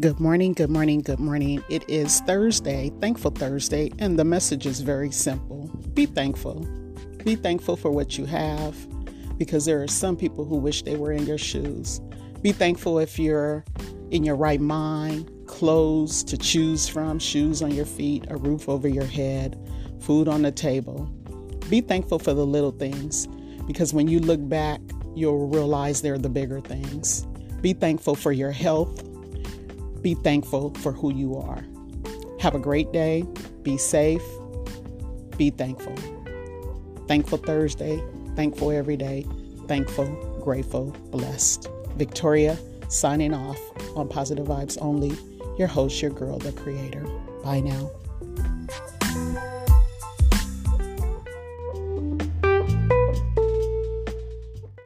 Good morning, good morning, good morning. It is Thursday, Thankful Thursday, and the message is very simple. Be thankful. Be thankful for what you have because there are some people who wish they were in your shoes. Be thankful if you're in your right mind, clothes to choose from, shoes on your feet, a roof over your head, food on the table. Be thankful for the little things because when you look back, you'll realize they're the bigger things. Be thankful for your health be thankful for who you are. Have a great day. Be safe. Be thankful. Thankful Thursday. Thankful every day. Thankful, grateful, blessed. Victoria signing off on Positive Vibes Only. Your host, your girl, the creator. Bye now.